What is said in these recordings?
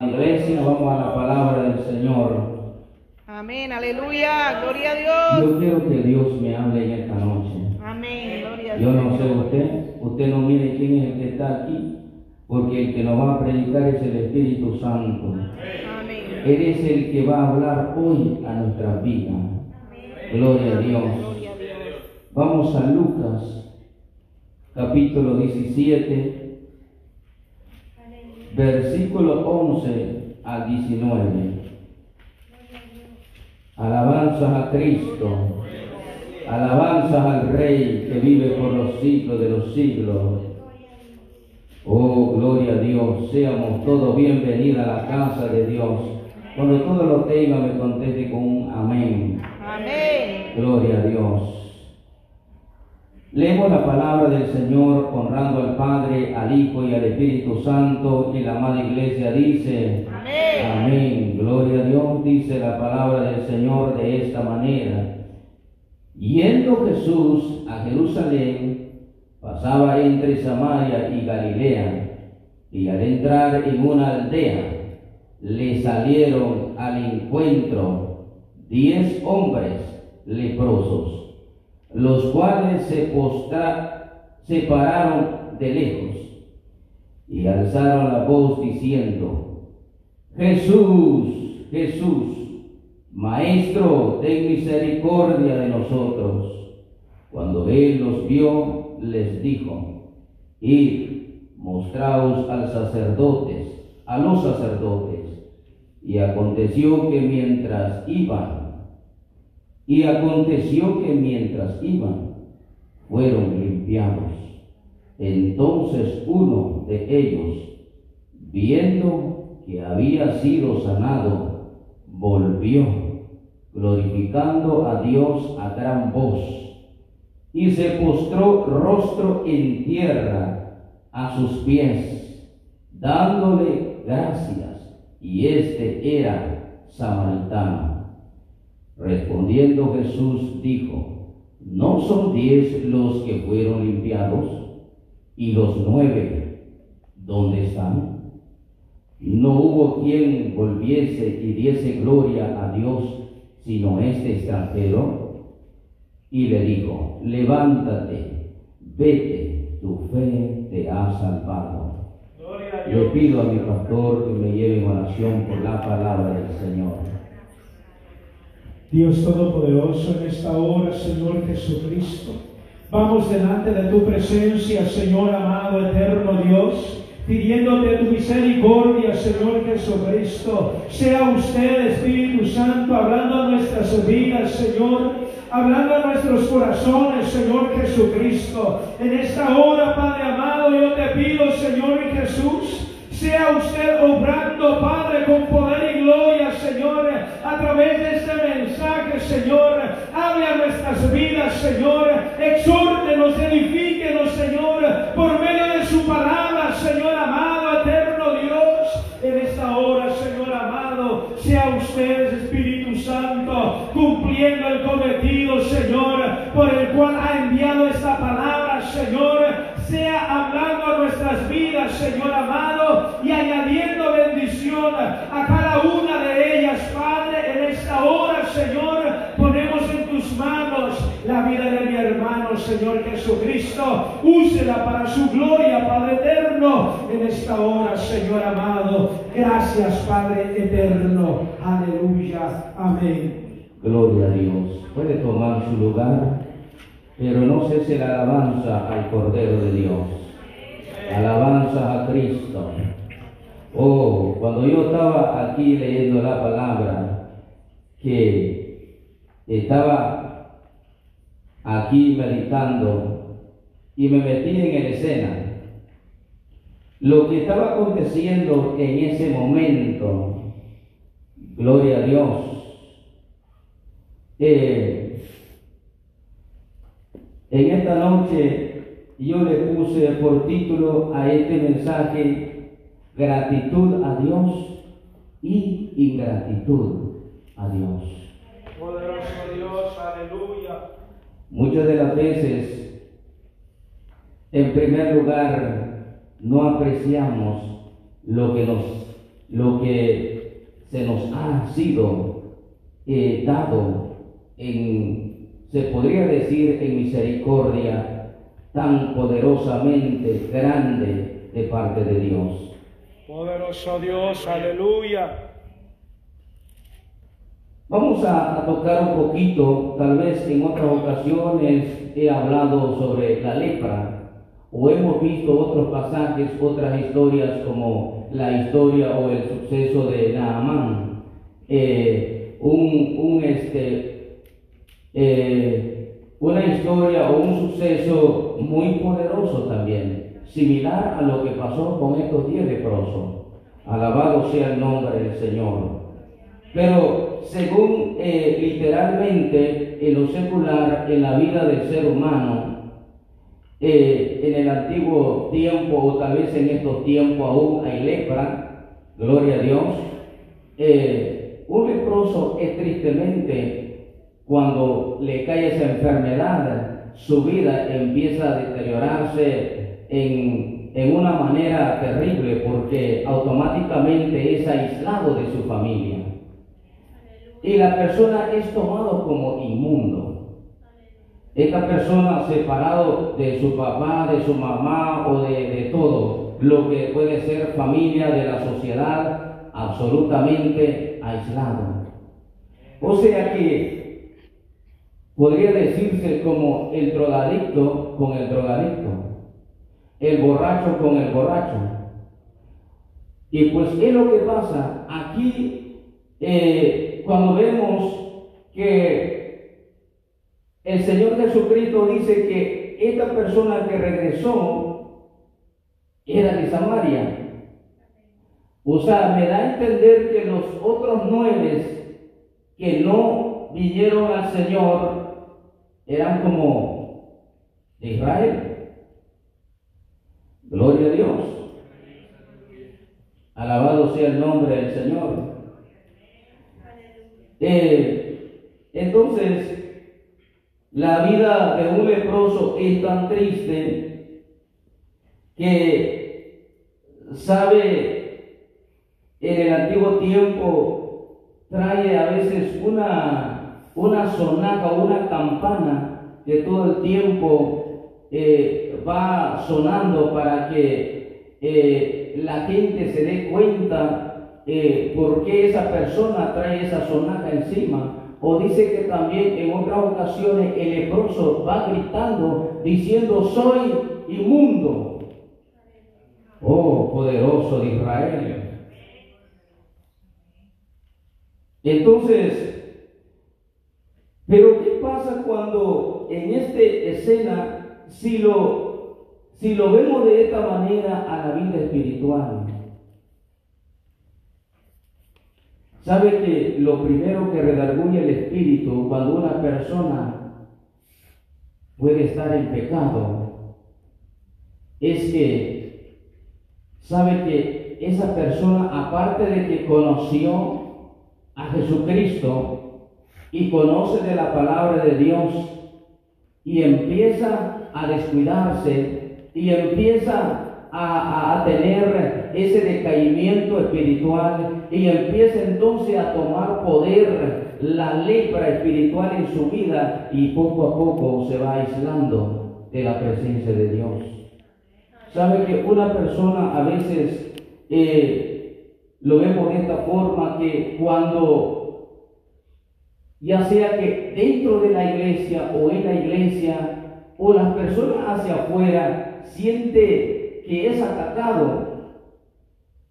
Iglesia, vamos a la palabra del Señor. Amén, aleluya, gloria a Dios. Yo quiero que Dios me hable en esta noche. Amén, gloria a Yo Dios. no sé usted, usted no mire quién es el que está aquí, porque el que nos va a predicar es el Espíritu Santo. Amén. Él es el que va a hablar hoy a nuestra vida. Gloria a Dios. Gloria a Dios. Vamos a Lucas, capítulo 17, versículo 11 al 19. Alabanzas a Cristo, alabanzas al Rey que vive por los siglos de los siglos. Oh, gloria a Dios, seamos todos bienvenidos a la casa de Dios. Cuando todo lo tenga, me conteste con un amén. Amén. Gloria a Dios. Leemos la palabra del Señor honrando al Padre, al Hijo y al Espíritu Santo y la amada iglesia dice, Amén. Amén. Gloria a Dios, dice la palabra del Señor de esta manera. Yendo Jesús a Jerusalén, pasaba entre Samaria y Galilea, y al entrar en una aldea, le salieron al encuentro diez hombres leprosos, los cuales se postra, se pararon de lejos y alzaron la voz diciendo, Jesús, Jesús, Maestro, ten misericordia de nosotros. Cuando él los vio, les dijo, Id, mostraos al sacerdotes, a los sacerdotes. Y aconteció que mientras iban, y aconteció que mientras iban, fueron limpiados. Entonces uno de ellos, viendo que había sido sanado, volvió, glorificando a Dios a gran voz, y se postró rostro en tierra a sus pies, dándole gracias, y este era samaritano. Respondiendo Jesús dijo, ¿no son diez los que fueron limpiados? ¿Y los nueve dónde están? No hubo quien volviese y diese gloria a Dios, sino este extranjero. Y le dijo, levántate, vete, tu fe te ha salvado. Le pido a mi pastor que me lleve en oración por la palabra del Señor. Dios Todopoderoso, en esta hora, Señor Jesucristo, vamos delante de tu presencia, Señor amado, eterno Dios, pidiéndote tu misericordia, Señor Jesucristo. Sea usted, Espíritu Santo, hablando a nuestras vidas, Señor, hablando a nuestros corazones, Señor Jesucristo. En esta hora, Padre amado, yo te pido, Señor Jesús, sea usted obrando, Padre, con poder y gloria, Señor, a través de este mensaje, Señor. Hable a nuestras vidas, Señor. Exhórtenos, edifíquenos, Señor, por medio de su palabra, Señor amado, eterno Dios. En esta hora, Señor amado, sea usted, Espíritu Santo, cumpliendo el cometido, Señor, por el cual ha enviado esta palabra, Señor. Sea hablando a nuestras vidas, Señor amado, y añadiendo bendición a cada una de ellas, Padre. En esta hora, Señor, ponemos en tus manos la vida de mi hermano, Señor Jesucristo. Úsela para su gloria, Padre eterno, en esta hora, Señor amado. Gracias, Padre eterno. Aleluya. Amén. Gloria a Dios. Puede tomar su lugar, pero no cese la alabanza al Cordero de Dios. Alabanza a Cristo. Oh, cuando yo estaba aquí leyendo la palabra, que estaba aquí meditando y me metí en escena, lo que estaba aconteciendo en ese momento, gloria a Dios, eh, en esta noche yo le puse por título a este mensaje gratitud a Dios y ingratitud a Dios. Poderoso Dios, aleluya. Muchas de las veces, en primer lugar, no apreciamos lo que nos lo que se nos ha sido eh, dado en, se podría decir, en misericordia tan poderosamente grande de parte de Dios. Poderoso Dios, aleluya. Vamos a, a tocar un poquito, tal vez en otras ocasiones he hablado sobre la lepra o hemos visto otros pasajes, otras historias como la historia o el suceso de Naamán, eh, un, un, este, eh, una historia o un suceso muy poderoso también, similar a lo que pasó con estos diez leprosos. Alabado sea el nombre del Señor. Pero según eh, literalmente en lo secular, en la vida del ser humano, eh, en el antiguo tiempo o tal vez en estos tiempos aún hay lepra, gloria a Dios. Eh, un leproso es tristemente cuando le cae esa enfermedad, su vida empieza a deteriorarse en, en una manera terrible porque automáticamente es aislado de su familia. Y la persona es tomado como inmundo. Esta persona separado de su papá, de su mamá o de, de todo lo que puede ser familia de la sociedad, absolutamente aislado. O sea que podría decirse como el drogadicto con el drogadicto, el borracho con el borracho. Y pues es lo que pasa aquí eh, cuando vemos que el Señor Jesucristo dice que esta persona que regresó era de Samaria. O sea, me da a entender que los otros nueve que no vinieron al Señor eran como de Israel. Gloria a Dios. Alabado sea el nombre del Señor. Eh, entonces, la vida de un leproso es tan triste que sabe en el antiguo tiempo trae a veces una, una sonaja o una campana que todo el tiempo eh, va sonando para que eh, la gente se dé cuenta eh, por qué esa persona trae esa sonaja encima o dice que también en otras ocasiones el leproso va gritando diciendo, soy inmundo. Oh, poderoso de Israel. Entonces, pero ¿qué pasa cuando en esta escena, si lo, si lo vemos de esta manera a la vida espiritual? ¿Sabe que lo primero que redarguye el espíritu cuando una persona puede estar en pecado es que sabe que esa persona, aparte de que conoció a Jesucristo y conoce de la palabra de Dios y empieza a descuidarse y empieza a, tener ese decaimiento espiritual y empieza entonces a tomar poder la lepra espiritual en su vida y poco a poco se va aislando de la presencia de Dios. Sabe que una persona a veces eh, lo vemos de esta forma que cuando ya sea que dentro de la iglesia o en la iglesia o las personas hacia afuera siente que es atacado,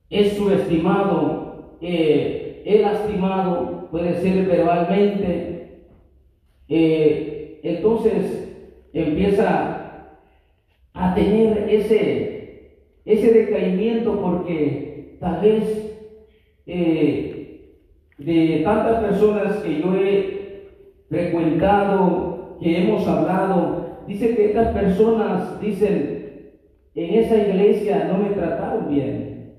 es subestimado, eh, es lastimado, puede ser verbalmente, eh, entonces empieza a tener ese, ese decaimiento porque tal vez eh, de tantas personas que yo he frecuentado, que hemos hablado, dice que estas personas dicen, en esa iglesia no me trataron bien.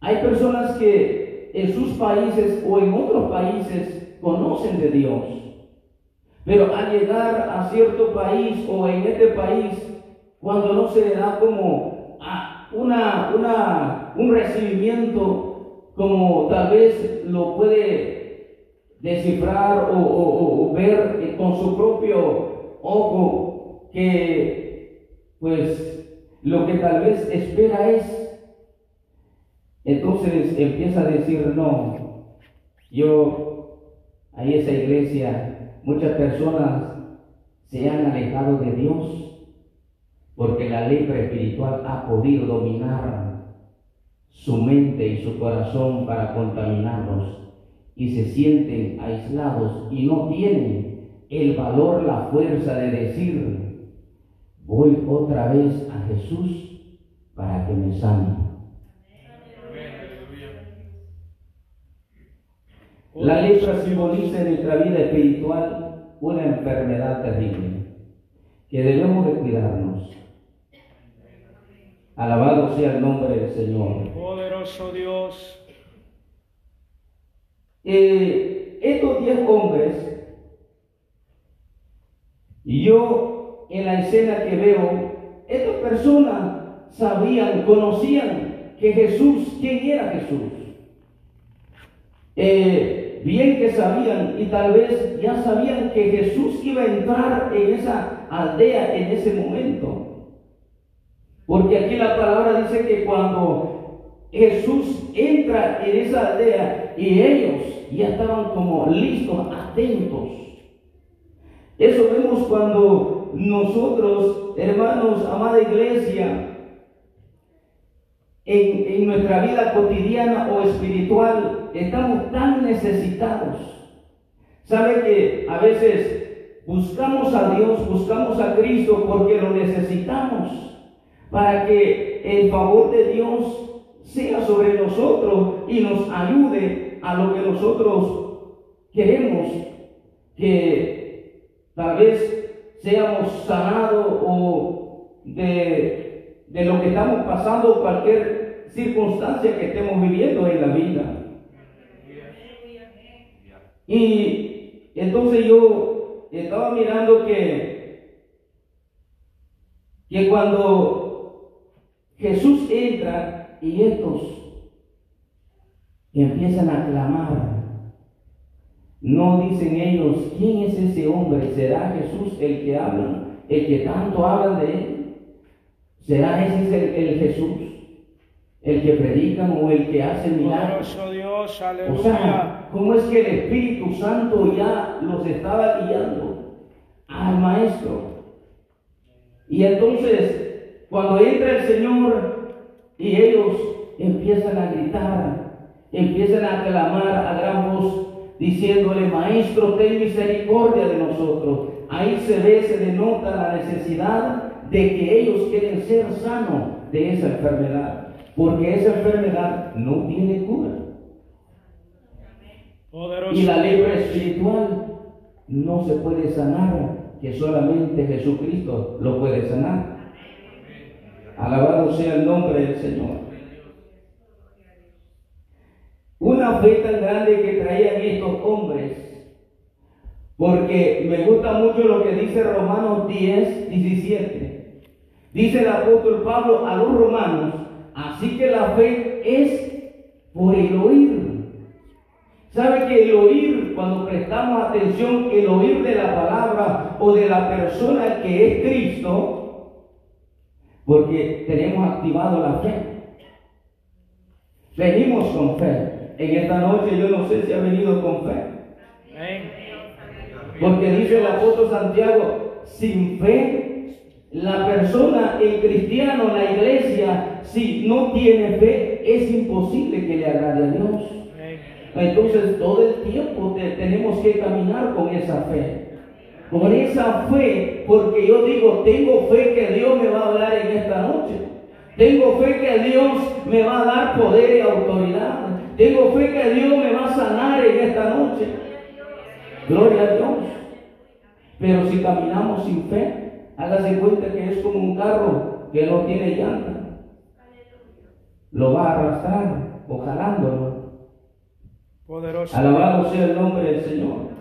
Hay personas que en sus países o en otros países conocen de Dios, pero al llegar a cierto país o en este país, cuando no se le da como una, una un recibimiento como tal vez lo puede descifrar o, ver eh, con su propio ojo que pues lo que tal vez espera es, entonces empieza a decir, no, yo, ahí esa iglesia, muchas personas se han alejado de Dios porque la lepra espiritual ha podido dominar su mente y su corazón para contaminarlos y se sienten aislados y no tienen el valor, la fuerza de decir, voy otra vez a Jesús para que me sane. La lepra simboliza en nuestra vida espiritual una enfermedad terrible que debemos de cuidarnos. Alabado sea el nombre del Señor. Poderoso Dios. Eh, estos diez hombres, y yo en la escena que veo, estas personas sabían, conocían que Jesús, quién era Jesús. Eh, bien que sabían y tal vez ya sabían que Jesús iba a entrar en esa aldea en ese momento. Porque aquí la palabra dice que cuando Jesús entra en esa aldea y ellos ya estaban como listos, atentos. Eso vemos cuando nosotros, hermanos, amada iglesia, en, en nuestra vida cotidiana o espiritual, estamos tan necesitados. ¿Sabe que a veces buscamos a Dios, buscamos a Cristo porque lo necesitamos? Para que el favor de Dios sea sobre nosotros y nos ayude a lo que nosotros queremos, que tal vez seamos sanados o de, de lo que estamos pasando, cualquier circunstancia que estemos viviendo en la vida. Y entonces yo estaba mirando que, que cuando Jesús entra y estos empiezan a clamar, no dicen ellos, ¿quién es ese hombre? ¿Será Jesús el que habla? ¿El que tanto hablan de él? ¿Será ese el, el Jesús? ¿El que predican o el que hace milagros? O sea, ¿cómo es que el Espíritu Santo ya los estaba guiando al Maestro? Y entonces, cuando entra el Señor y ellos empiezan a gritar, empiezan a clamar a gran voz, diciéndole, Maestro, ten misericordia de nosotros. Ahí se ve, se denota la necesidad de que ellos quieren ser sanos de esa enfermedad, porque esa enfermedad no tiene cura. Poderoso Y la lepra Dios. espiritual no se puede sanar, que solamente Jesucristo lo puede sanar. Alabado sea el nombre del Señor. Una fe tan grande que traían estos hombres, porque me gusta mucho lo que dice Romanos 10, 17. Dice el apóstol Pablo a los romanos, así que la fe es por el oír. ¿Sabe que el oír, cuando prestamos atención, el oír de la palabra o de la persona que es Cristo, porque tenemos activado la fe. Venimos con fe. En esta noche yo no sé si ha venido con fe. Porque dice el apóstol Santiago, sin fe, la persona, el cristiano, la iglesia, si no tiene fe, es imposible que le agrade a Dios. Entonces todo el tiempo te- tenemos que caminar con esa fe. Con esa fe, porque yo digo, tengo fe que Dios me va a hablar en esta noche. Tengo fe que Dios me va a dar poder y autoridad. Tengo fe que Dios me va a sanar en esta noche. Gloria a Dios. Pero si caminamos sin fe, hágase cuenta que es como un carro que no tiene llanta. Lo va a arrastrar o jalándolo. Poderoso. Alabado sea el nombre del Señor.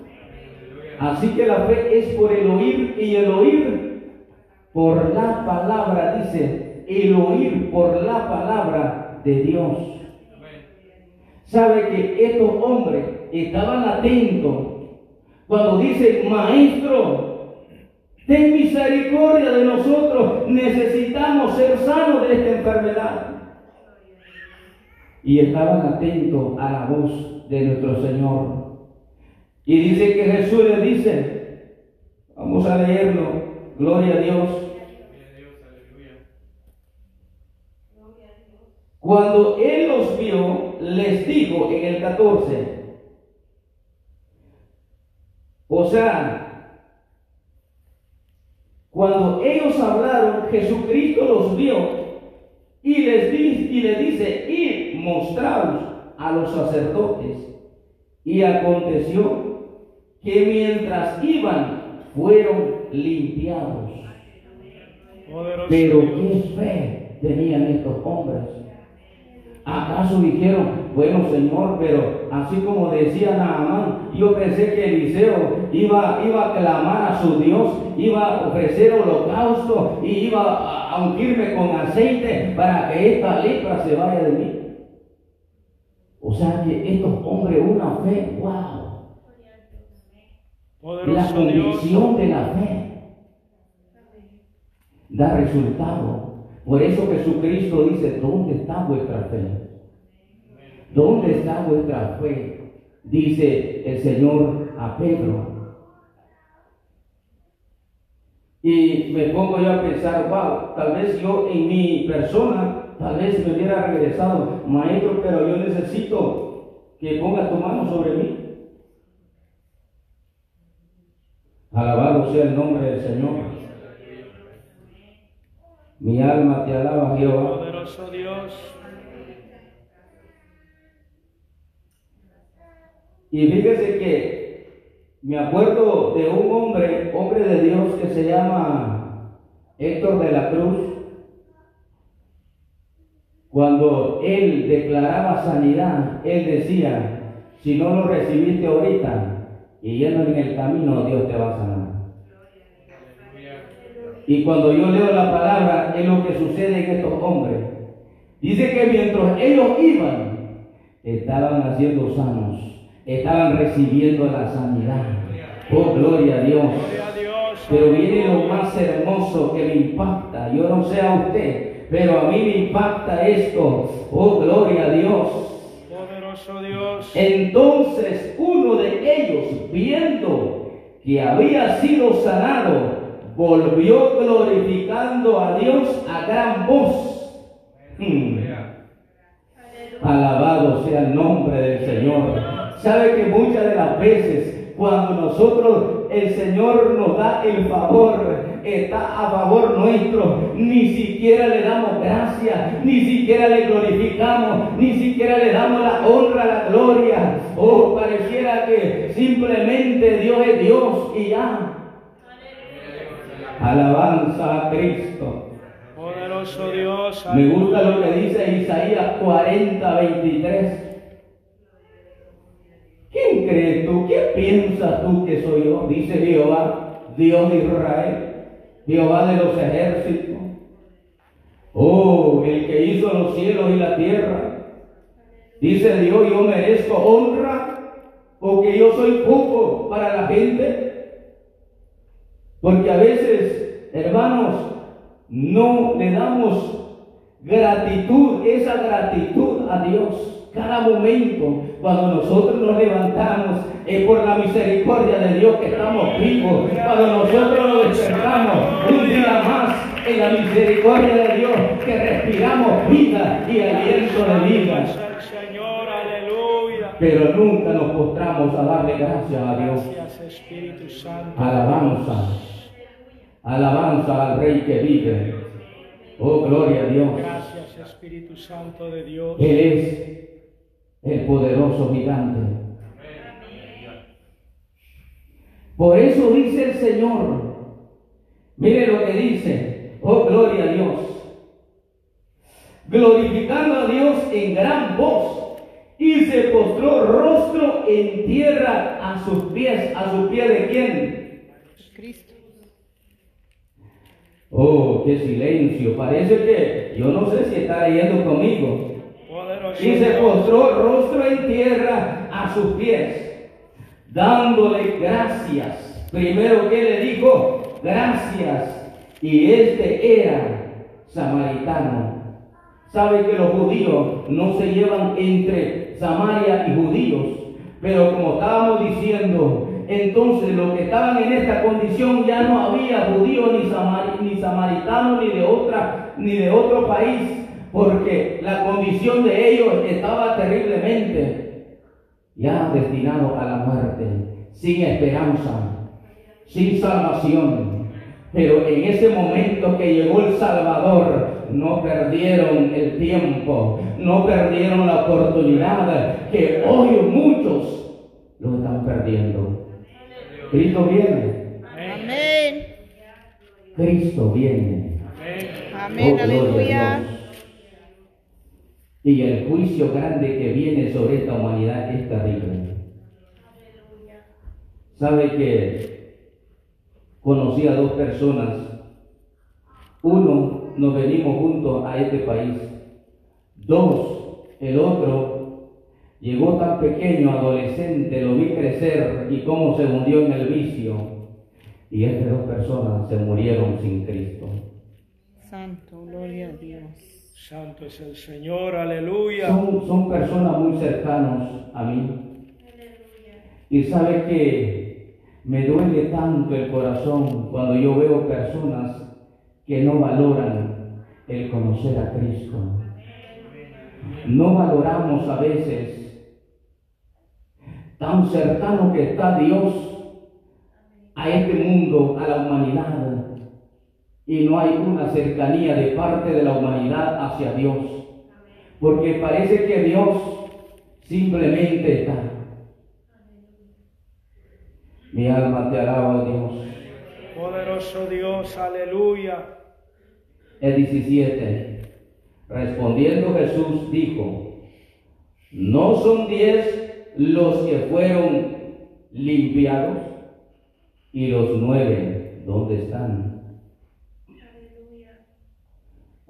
Así que la fe es por el oír y el oír por la palabra, dice, el oír por la palabra de Dios. Sabe que estos hombres estaban atentos cuando dicen, maestro, ten misericordia de nosotros, necesitamos ser sanos de esta enfermedad. Y estaban atentos a la voz de nuestro Señor. Y dice que Jesús les dice, vamos a leerlo, gloria a Dios. Cuando Él los vio, les dijo en el 14, o sea, cuando ellos hablaron, Jesucristo los vio y les y le dice, y mostraos a los sacerdotes. Y aconteció que mientras iban, fueron limpiados. Pero qué fe tenían estos hombres. ¿Acaso dijeron, bueno Señor, pero así como decía Naamán, yo pensé que Eliseo iba, iba a clamar a su Dios, iba a ofrecer holocausto y iba a, a ungirme con aceite para que esta lepra se vaya de mí? O sea que estos hombres, una fe, wow, la convicción de la fe da resultado. Por eso Jesucristo dice, ¿dónde está vuestra fe? ¿Dónde está vuestra fe? Dice el Señor a Pedro. Y me pongo yo a pensar, wow, tal vez yo en mi persona, tal vez me hubiera regresado, maestro, pero yo necesito que ponga tu mano sobre mí. Alabado sea el nombre del Señor. Mi alma te alaba, Jehová. Poderoso Dios. Y fíjese que me acuerdo de un hombre, hombre de Dios que se llama Héctor de la Cruz. Cuando él declaraba sanidad, él decía, si no lo recibiste ahorita y yendo en el camino, Dios te va a sanar. Y cuando yo leo la palabra, es lo que sucede en estos hombres. Dice que mientras ellos iban, estaban haciendo sanos, estaban recibiendo la sanidad. Oh, gloria a Dios. Pero viene lo más hermoso que me impacta. Yo no sé a usted, pero a mí me impacta esto. Oh, gloria a Dios. Dios. Entonces uno de ellos, viendo que había sido sanado, volvió glorificando a Dios a gran voz. Hmm. Alabado sea el nombre del Señor. Sabe que muchas de las veces cuando nosotros, el Señor nos da el favor, está a favor nuestro, ni siquiera le damos gracias, ni siquiera le glorificamos, ni siquiera le damos la honra, la gloria. Oh, pareciera que simplemente Dios es Dios y ya. Alabanza a Cristo. Poderoso Dios. Me gusta lo que dice Isaías 40, 23. ¿Quién crees tú? ¿Quién piensas tú que soy yo? Dice Jehová, Dios de Israel, Jehová de los ejércitos. Oh, el que hizo los cielos y la tierra. Dice Dios, yo merezco honra porque yo soy poco para la gente. Porque a veces, hermanos, no le damos gratitud, esa gratitud a Dios. Cada momento, cuando nosotros nos levantamos, es por la misericordia de Dios que estamos vivos. Cuando nosotros nos despertamos un día más en la misericordia de Dios, que respiramos vida y aliento de vida. Pero nunca nos postramos a darle gracias a Dios. Gracias Espíritu Santo. Alabanza. Alabanza al Rey que vive. Oh, gloria a Dios. Gracias Espíritu Santo de Dios. Él es el poderoso gigante. Por eso dice el Señor. Mire lo que dice. Oh, gloria a Dios. Glorificando a Dios en gran voz. Y se postró rostro en tierra a sus pies. ¿A sus pies de quién? Cristo. Oh, qué silencio. Parece que yo no sé si está leyendo conmigo. Y se postró rostro en tierra a sus pies, dándole gracias. Primero que le dijo, gracias. Y este era samaritano. Sabe que los judíos no se llevan entre Samaria y judíos, pero como estábamos diciendo, entonces los que estaban en esta condición ya no había judíos ni, samari- ni samaritanos ni de otra ni de otro país, porque la condición de ellos estaba terriblemente ya destinado a la muerte, sin esperanza, sin salvación. Pero en ese momento que llegó el Salvador, no perdieron el tiempo, no perdieron la oportunidad que hoy muchos lo están perdiendo. Cristo viene, Amén. Cristo viene. Amén. Oh, Aleluya. Y el juicio grande que viene sobre esta humanidad es terrible. Sabe que conocí a dos personas. Uno, nos venimos juntos a este país. Dos, el otro llegó tan pequeño, adolescente, lo vi crecer y cómo se hundió en el vicio. Y estas dos personas se murieron sin Cristo. Santo, gloria a Dios. Santo es el Señor, aleluya. Son, son personas muy cercanos a mí. Y sabe que me duele tanto el corazón cuando yo veo personas que no valoran el conocer a Cristo. No valoramos a veces tan cercano que está Dios a este mundo, a la humanidad. Y no hay una cercanía de parte de la humanidad hacia Dios. Porque parece que Dios simplemente está. Mi alma te alaba, oh Dios. Poderoso Dios, aleluya. El 17. Respondiendo Jesús dijo, ¿no son diez los que fueron limpiados? ¿Y los nueve dónde están?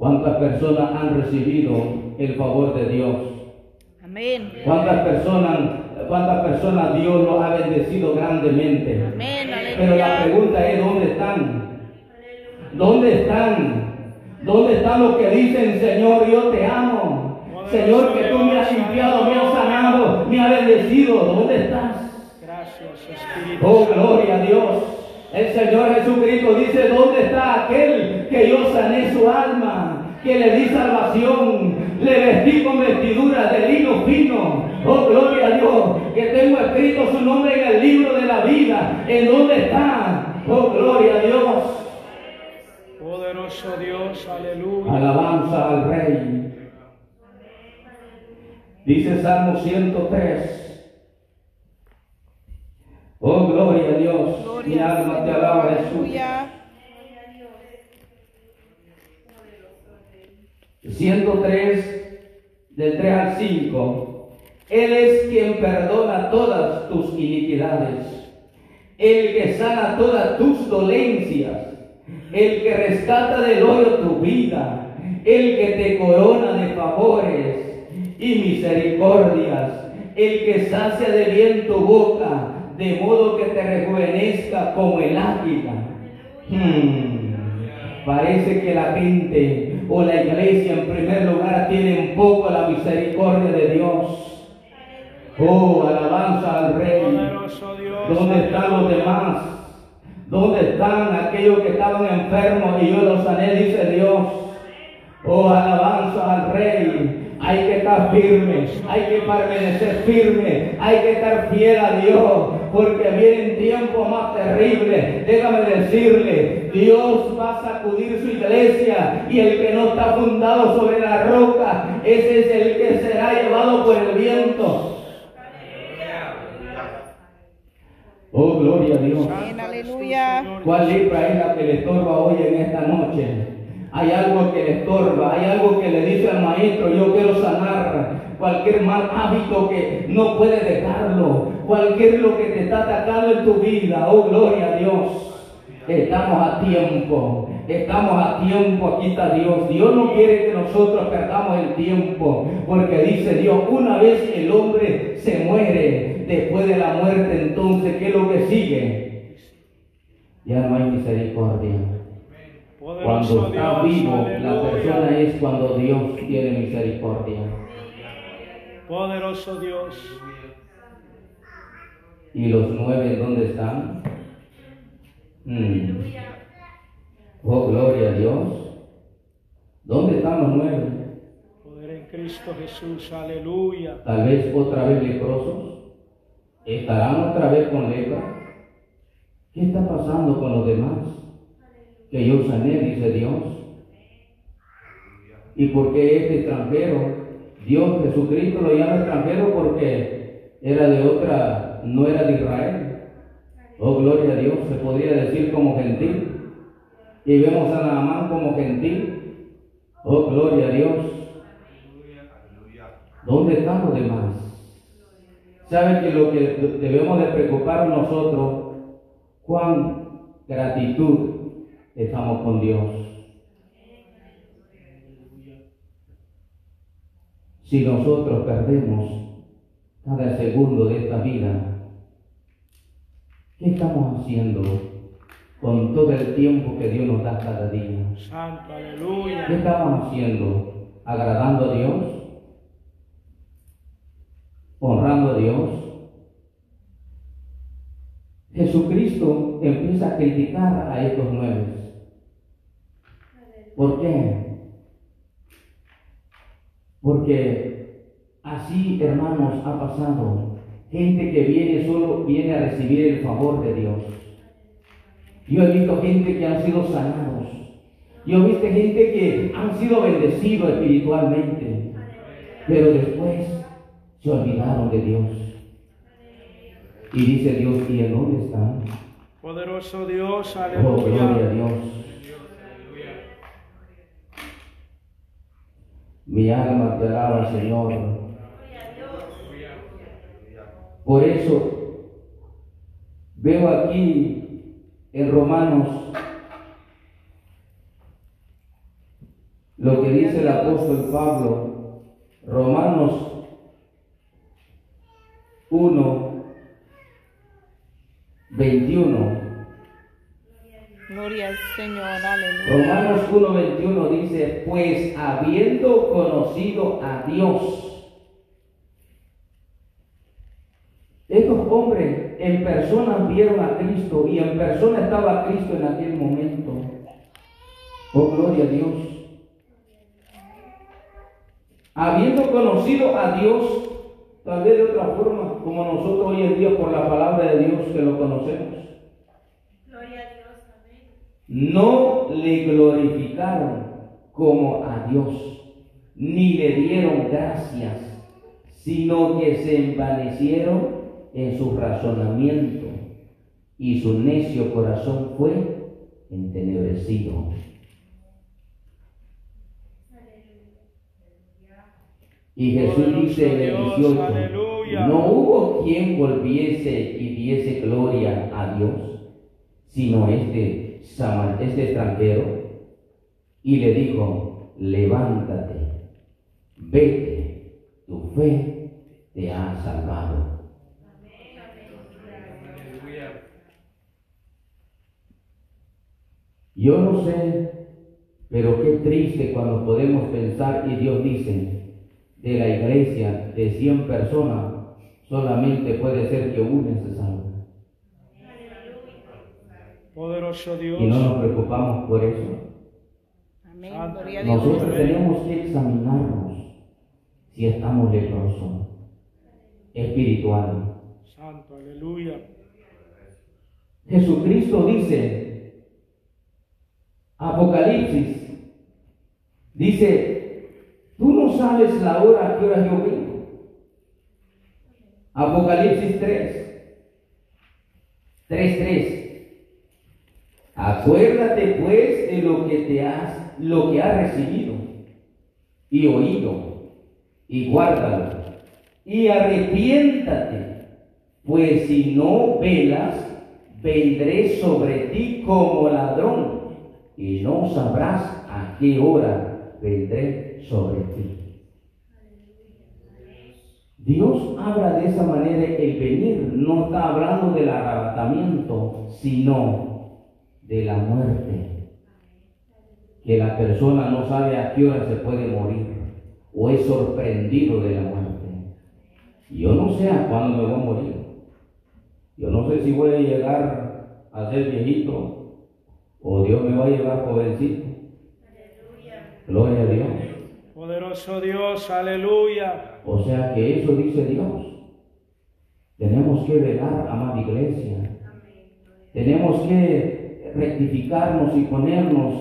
¿Cuántas personas han recibido el favor de Dios? Amén. ¿Cuántas personas, cuántas personas Dios los ha bendecido grandemente? Amén. Pero la pregunta es, ¿dónde están? ¿Dónde están? ¿Dónde están los que dicen, Señor, yo te amo? Señor, que tú me has limpiado, me has sanado, me has bendecido. ¿Dónde estás? Gracias, Espíritu Oh, gloria a Dios. El Señor Jesucristo dice, ¿dónde está aquel que yo sané su alma? Que le di salvación, le vestí con vestiduras de lino fino. Oh, gloria a Dios, que tengo escrito su nombre en el libro de la vida. ¿En dónde está? Oh, gloria a Dios. Poderoso Dios, aleluya. Alabanza al Rey. Dice Salmo 103. Oh, gloria a Dios. Mi Gloria al alma te alaba, Jesús. 103, del 3 al 5. Él es quien perdona todas tus iniquidades, el que sana todas tus dolencias, el que rescata del hoyo tu vida, el que te corona de favores y misericordias, el que sacia de bien tu boca, de modo que te rejuvenezca como el águila. Hmm. Parece que la gente o la iglesia en primer lugar tiene un poco la misericordia de Dios. Oh, alabanza al Rey. ¿Dónde están los demás? ¿Dónde están aquellos que estaban enfermos y yo los sané? Dice Dios. Oh, alabanza al Rey. Hay que estar firme, hay que permanecer firme, hay que estar fiel a Dios, porque vienen tiempos más terribles. Déjame decirle, Dios va a sacudir su iglesia y el que no está fundado sobre la roca, ese es el que será llevado por el viento. Oh, gloria a Dios. Aleluya. ¿Cuál lepra es la que le estorba hoy en esta noche? Hay algo que le estorba, hay algo que le dice al maestro, yo quiero sanar cualquier mal hábito que no puede dejarlo, cualquier lo que te está atacando en tu vida, oh gloria a Dios. Estamos a tiempo, Estamos a tiempo, aquí está Dios. Dios no quiere que nosotros perdamos el tiempo, porque dice Dios, una vez el hombre se muere, después de la muerte, entonces, ¿qué es lo que sigue? Ya no hay misericordia. Cuando está vivo, la persona es cuando Dios tiene misericordia. Poderoso Dios. ¿Y los nueve dónde están? Mm. Oh, gloria a Dios. ¿Dónde están los nueve? Poder en Cristo Jesús, aleluya. Tal vez otra vez leprosos. ¿Estarán otra vez con lepra? ¿Qué está pasando con los demás? Que yo sané, dice Dios. ¿Y por qué este extranjero? Dios Jesucristo lo llama extranjero porque era de otra, no era de Israel. Oh, gloria a Dios, se podría decir como gentil. Y vemos a Naamán como gentil. Oh, gloria a Dios. ¿Dónde están los demás? ¿Sabe que lo que debemos de preocupar nosotros, cuán gratitud estamos con Dios? Si nosotros perdemos cada segundo de esta vida, ¿qué estamos haciendo con todo el tiempo que Dios nos da cada día? Santo, ¿Qué estamos haciendo? ¿Agradando a Dios? ¿Honrando a Dios? Jesucristo empieza a criticar a estos nueve. ¿Por qué? Porque así, hermanos, ha pasado. Gente que viene solo, viene a recibir el favor de Dios. Yo he visto gente que han sido sanados. Yo he visto gente que han sido bendecidos espiritualmente. Pero después se olvidaron de Dios. Y dice Dios, ¿y en dónde están? Poderoso Dios, Oh, gloria a aleluya. Dios. Mi alma te alaba, Señor. Por eso veo aquí en Romanos lo que dice el apóstol Pablo. Romanos 1, 21. Gloria al Señor, aleluya. Romanos 1.21 dice, pues habiendo conocido a Dios, estos hombres en persona vieron a Cristo y en persona estaba Cristo en aquel momento. Oh, gloria a Dios. Habiendo conocido a Dios, tal vez de otra forma, como nosotros hoy en día por la palabra de Dios que lo conocemos no le glorificaron como a Dios, ni le dieron gracias, sino que se envanecieron en su razonamiento, y su necio corazón fue entenebrecido. Y Jesús dice en el Dios, 18, aleluya. no hubo quien volviese y diese gloria a Dios, sino este, este extranjero, y le dijo, levántate, vete, tu fe te ha salvado. Yo no sé, pero qué triste cuando podemos pensar y Dios dice, de la iglesia de 100 personas, solamente puede ser que una se salve. Dios. Y no nos preocupamos por eso. Amén. Santo. Gloria a Dios. Nosotros tenemos que examinarnos si estamos leprosos, espiritual. Santo, aleluya. Jesucristo dice, Apocalipsis, dice, tú no sabes la hora a qué hora yo vengo. Apocalipsis 3, 3, 3. Acuérdate pues de lo que te has, lo que has recibido y oído, y guárdalo, y arrepiéntate, pues si no velas, vendré sobre ti como ladrón, y no sabrás a qué hora vendré sobre ti. Dios habla de esa manera, el venir no está hablando del arrebatamiento, sino de la muerte. Que la persona no sabe a qué hora se puede morir o es sorprendido de la muerte. Yo no sé a cuándo me voy a morir. Yo no sé si voy a llegar a ser viejito o Dios me va a llevar jovencito. Gloria a Dios. Poderoso Dios, aleluya. O sea que eso dice Dios. Tenemos que velar, amada iglesia. Tenemos que rectificarnos y ponernos,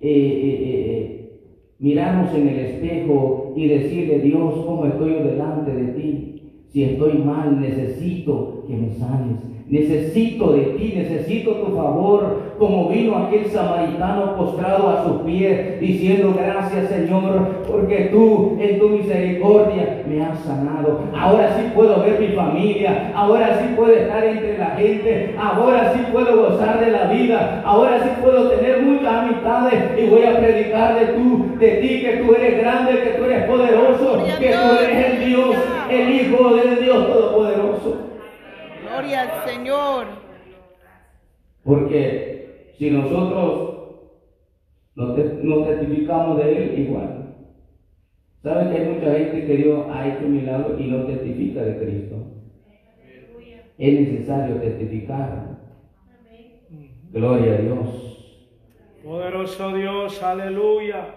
eh, eh, eh, mirarnos en el espejo y decirle, Dios, ¿cómo estoy delante de ti? Si estoy mal, necesito que me sanes. Necesito de ti, necesito tu favor, como vino aquel samaritano postrado a sus pies, diciendo gracias Señor, porque tú en tu misericordia me has sanado. Ahora sí puedo ver mi familia, ahora sí puedo estar entre la gente, ahora sí puedo gozar de la vida, ahora sí puedo tener muchas amistades y voy a predicar de tú, de ti, que tú eres grande, que tú eres poderoso, que tú eres el Dios, el Hijo del Dios Todopoderoso. Gloria al Señor. Porque si nosotros no, te- no testificamos de Él, igual. ¿Sabe que hay mucha gente que Dios ha hecho milagros y no testifica de Cristo? Es necesario testificar. Gloria a Dios. Poderoso Dios, aleluya.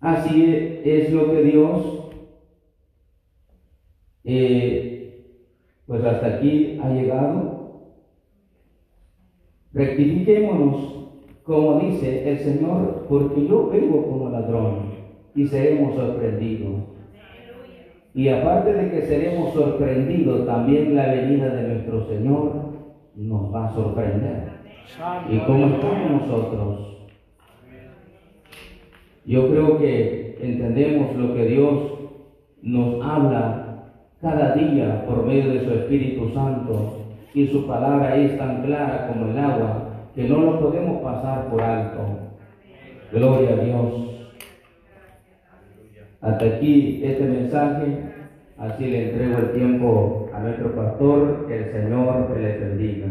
Así es, es lo que Dios, eh, pues hasta aquí ha llegado. Rectifiquémonos, como dice el Señor, porque yo vengo como ladrón y seremos sorprendidos. Y aparte de que seremos sorprendidos, también la venida de nuestro Señor nos va a sorprender. ¿Y cómo estamos nosotros? Yo creo que entendemos lo que Dios nos habla cada día por medio de su Espíritu Santo y su palabra es tan clara como el agua que no lo podemos pasar por alto. Gloria a Dios. Hasta aquí este mensaje, así le entrego el tiempo a nuestro pastor, que el Señor les bendiga.